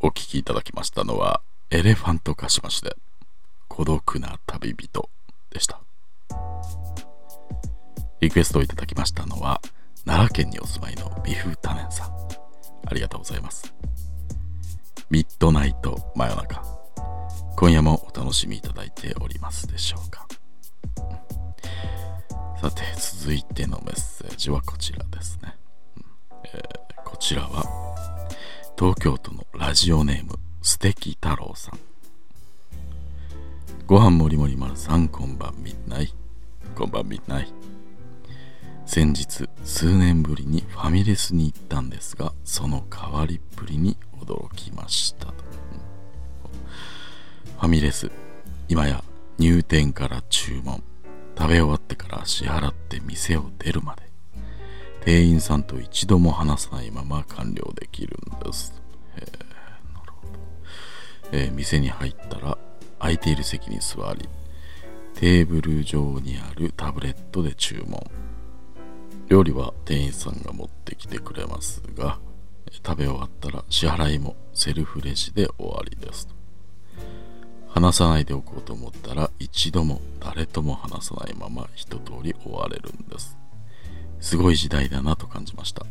お聴きいただきましたのはエレファントカシマシで孤独な旅人でした。リクエストをいただきましたのは奈良県にお住まいの美風多年さん。ありがとうございます。ミッドナイト真夜中。今夜もお楽しみいただいておりますでしょうか。東京都のラジオネーム素敵太郎さん。ご飯もりもり丸さんこんばんみんない。こんばんみんない。先日数年ぶりにファミレスに行ったんですがその変わりっぷりに驚きました。と、ファミレス今や入店から注文。食べ終わってから支払って店を出るまで。店員さんと一度も話さないまま完了できるんです。へえなるほど、えー、店に入ったら空いている席に座りテーブル上にあるタブレットで注文。料理は店員さんが持ってきてくれますが食べ終わったら支払いもセルフレジで終わりです。話さないでおこうと思ったら一度も誰とも話さないまま一通り終われるんです。すごい時代だなと感じました。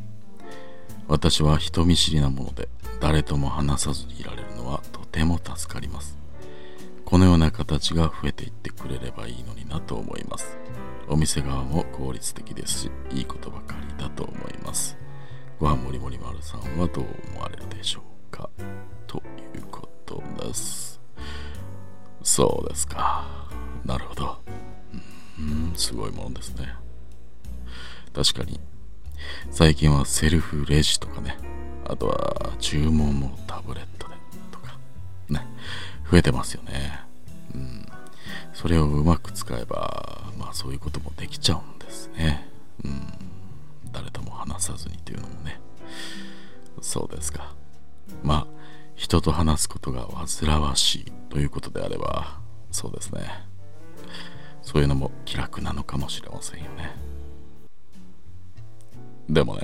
私は人見知りなもので誰とも話さずにいられるのはとても助かります。このような形が増えていってくれればいいのになと思います。お店側も効率的ですしいいことばかりだと思います。ご飯もりもり丸さんはどう思われるでしょうか？ということです。そうですか。なるほど。うんすごいものですね。確かに。最近はセルフレジとかね。あとは注文もタブレットでとか。ね。増えてますよね。うん。それをうまく使えばまあそういうこともできちゃうんですね。うん。誰とも話さずにというのもね。そうですか。まあ人と話すことが煩わしいということであればそうですね。そういうのも気楽なのかもしれませんよね。でもね。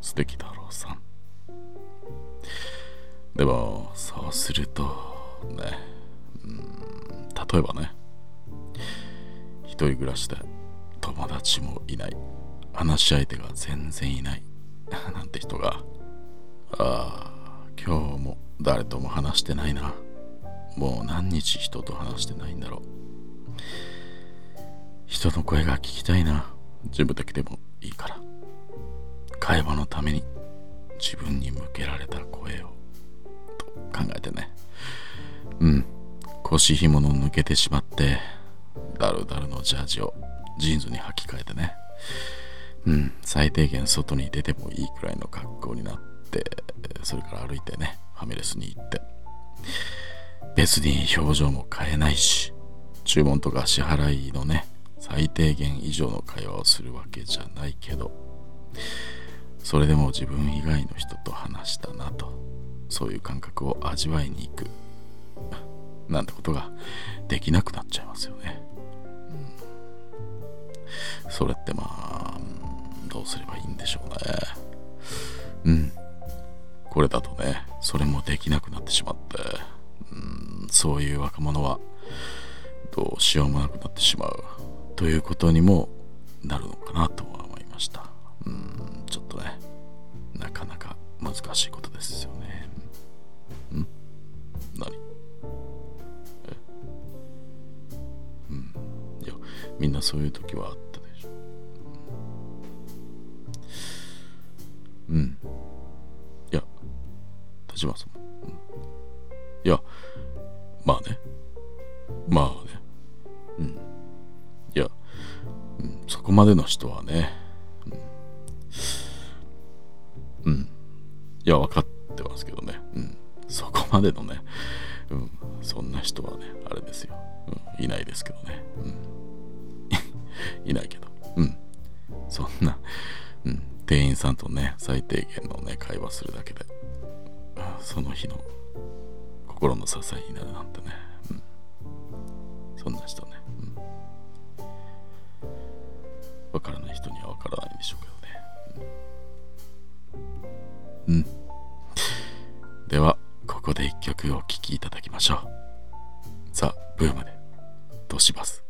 素敵だろうさん。でもそうするとね。うん例えばね。一人暮らしで友達もいない。話し相手が全然いない。なんて人が。ああ今日も誰とも話してないな。もう何日人と話してないんだろう。人の声が聞きたいな。自分だけでも。いいから。会話のために自分に向けられた声を。と考えてね。うん。腰紐の抜けてしまってダルダルのジャージをジーンズに履き替えてね。うん。最低限外に出てもいいくらいの格好になってそれから歩いてねファミレスに行って。別に表情も変えないし注文とか支払いのね最低限以上の会話をするわけじゃないけどそれでも自分以外の人と話したなとそういう感覚を味わいに行くなんてことができなくなっちゃいますよね、うん、それってまあどうすればいいんでしょうね。うん。これだとねそれもできなくなってしまってうん。そういう若者はどうしようもなくなってしまう。ということにもなるのかなとは思いました。うんちょっとねなかなか難しいことですよね。うん何？え？うんいやみんなそういう時はあったでしょ。うん。いや立島さん、うん、いやまあね。まあね。こまでの人はね、うん、いや、分かってますけどね、うん、そこまでのね、うん、そんな人はね、あれですよ、うん、いないですけどね、うん、いないけど、うん、そんな、うん、店員さんとね、最低限のね、会話するだけで、その日の心の支えになるなんてね、うん、そんな人ね、う。ん。ではここで一曲お聴きいただきましょうザ・ブームでとしバス